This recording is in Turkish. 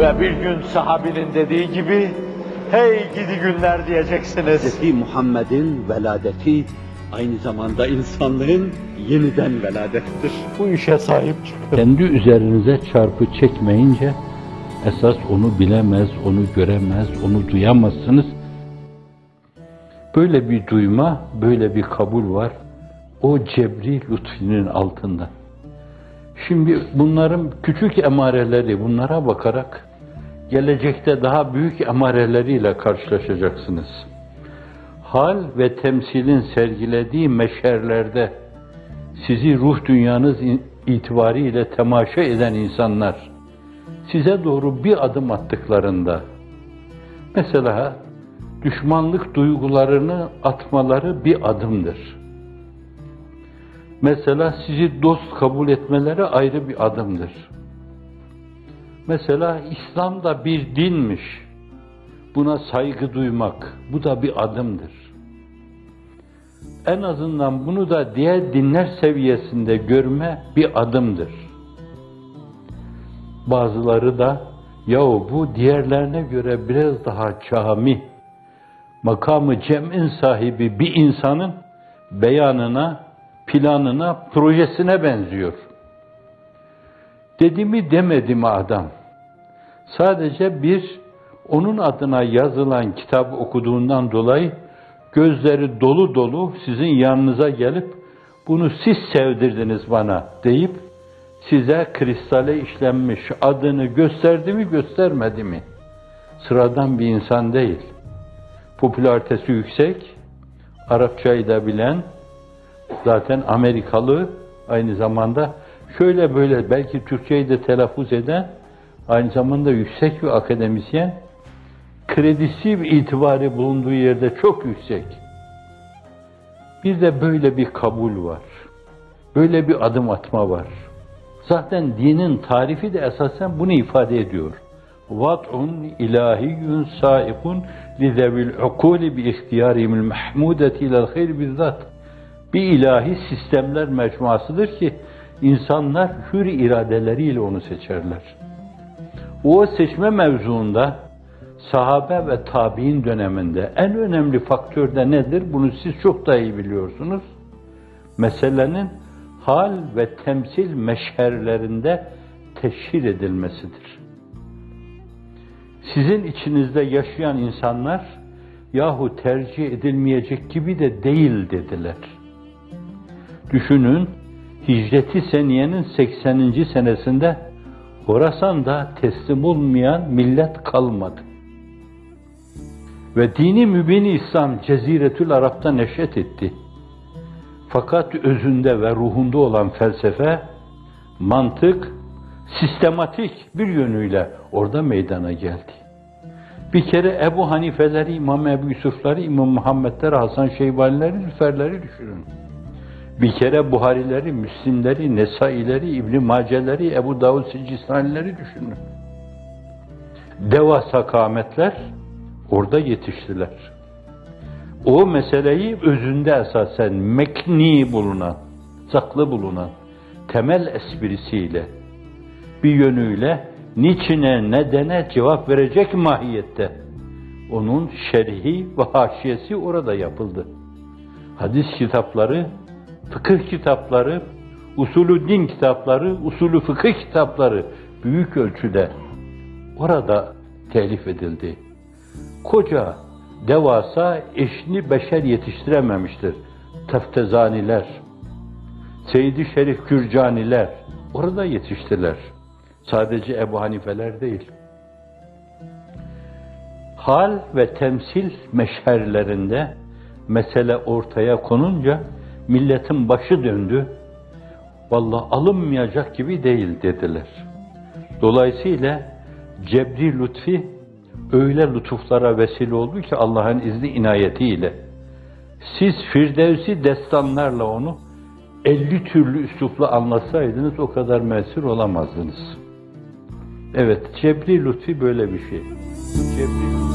Ve bir gün sahabinin dediği gibi, hey gidi günler diyeceksiniz. Hz. Muhammed'in veladeti aynı zamanda insanlığın yeniden veladettir. Bu işe sahip çıkın. Kendi üzerinize çarpı çekmeyince esas onu bilemez, onu göremez, onu duyamazsınız. Böyle bir duyma, böyle bir kabul var. O cebri lütfinin altında. Şimdi bunların küçük emareleri, bunlara bakarak gelecekte daha büyük emareleriyle karşılaşacaksınız. Hal ve temsilin sergilediği meşerlerde sizi ruh dünyanız itibariyle temaşa eden insanlar size doğru bir adım attıklarında mesela düşmanlık duygularını atmaları bir adımdır. Mesela sizi dost kabul etmeleri ayrı bir adımdır. Mesela İslam da bir dinmiş. Buna saygı duymak, bu da bir adımdır. En azından bunu da diğer dinler seviyesinde görme bir adımdır. Bazıları da yahu bu diğerlerine göre biraz daha cami, makamı cem'in sahibi bir insanın beyanına, planına, projesine benziyor. Dedi mi demedi mi adam? Sadece bir onun adına yazılan kitabı okuduğundan dolayı gözleri dolu dolu sizin yanınıza gelip bunu siz sevdirdiniz bana deyip size kristale işlenmiş adını gösterdi mi göstermedi mi? Sıradan bir insan değil. Popülaritesi yüksek, Arapçayı da bilen, zaten Amerikalı aynı zamanda şöyle böyle belki Türkçeyi de telaffuz eden, aynı zamanda yüksek bir akademisyen, kredisi ve itibarı bulunduğu yerde çok yüksek. Bir de böyle bir kabul var. Böyle bir adım atma var. Zaten dinin tarifi de esasen bunu ifade ediyor. Vat'un ilahiyyun saikun li zevil ukuli bi ihtiyarihimil mahmudeti ilel hayr bizzat. Bir ilahi sistemler mecmuasıdır ki insanlar hür iradeleriyle onu seçerler. O seçme mevzuunda sahabe ve tabi'in döneminde en önemli faktör de nedir? Bunu siz çok daha iyi biliyorsunuz. Meselenin hal ve temsil meşherlerinde teşhir edilmesidir. Sizin içinizde yaşayan insanlar yahu tercih edilmeyecek gibi de değil dediler. Düşünün, hicreti seniyenin 80. senesinde Horasan'da teslim olmayan millet kalmadı. Ve dini mübini İslam Ceziretül Arap'ta neşet etti. Fakat özünde ve ruhunda olan felsefe, mantık, sistematik bir yönüyle orada meydana geldi. Bir kere Ebu Hanifeleri, İmam Ebu Yusufları, İmam Muhammedleri, Hasan Şeybanileri, Lüferleri düşünün. Bir kere Buharileri, Müslimleri, Nesaileri, İbn Maceleri, Ebu Davud Sicistanileri düşünün. Devasa kametler orada yetiştiler. O meseleyi özünde esasen mekni bulunan, saklı bulunan, temel esprisiyle, bir yönüyle niçine, nedene cevap verecek mahiyette. Onun şerhi ve haşiyesi orada yapıldı. Hadis kitapları, fıkıh kitapları, usulü din kitapları, usulü fıkıh kitapları büyük ölçüde orada telif edildi. Koca, devasa eşini beşer yetiştirememiştir. Teftezaniler, Seyyid-i Şerif Kürcaniler orada yetiştiler. Sadece Ebu Hanifeler değil. Hal ve temsil meşherlerinde mesele ortaya konunca milletin başı döndü. Vallahi alınmayacak gibi değil dediler. Dolayısıyla cebri lütfi öyle lütuflara vesile oldu ki Allah'ın izni inayetiyle. Siz Firdevsi destanlarla onu 50 türlü üslupla anlatsaydınız o kadar mesir olamazdınız. Evet, cebri lütfi böyle bir şey. Cebri